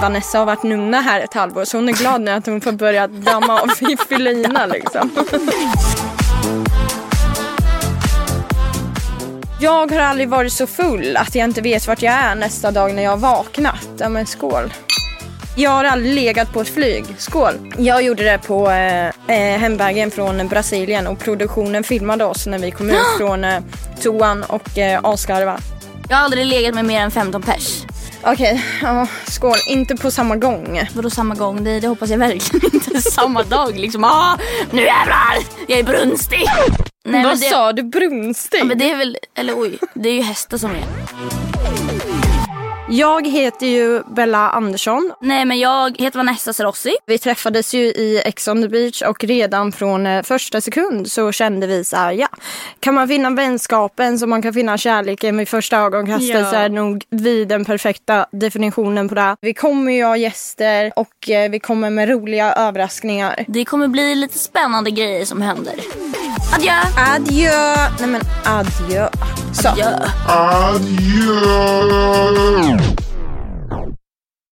Vanessa har varit nunna här ett halvår så hon är glad nu att hon får börja damma av Fiffilina liksom. Jag har aldrig varit så full att jag inte vet vart jag är nästa dag när jag har vaknat. Ja men skål. Jag har aldrig legat på ett flyg. Skål! Jag gjorde det på eh, eh, hemvägen från Brasilien och produktionen filmade oss när vi kom ut från eh, toan och eh, asgarva. Jag har aldrig legat med mer än 15 pers. Okej, ja, skål. Inte på samma gång. Vadå samma gång? Det, det hoppas jag verkligen inte samma dag. Liksom, ah, nu jävlar! Jag är brunstig! Nej, Vad men det, sa du? Brunstig? ja, men det är väl, eller oj, det är ju hästar som är. Jag heter ju Bella Andersson. Nej men jag heter Vanessa Serossi. Vi träffades ju i Ex on the beach och redan från eh, första sekund så kände vi så här, ja, kan man finna vänskapen så man kan finna kärleken vid första ögonkastet Ja. så är nog vi den perfekta definitionen på det. Vi kommer ju ha gäster och eh, vi kommer med roliga överraskningar. Det kommer bli lite spännande grejer som händer. Adjö! Adjö! Nej men adjö. Så. Adjö. Adjö.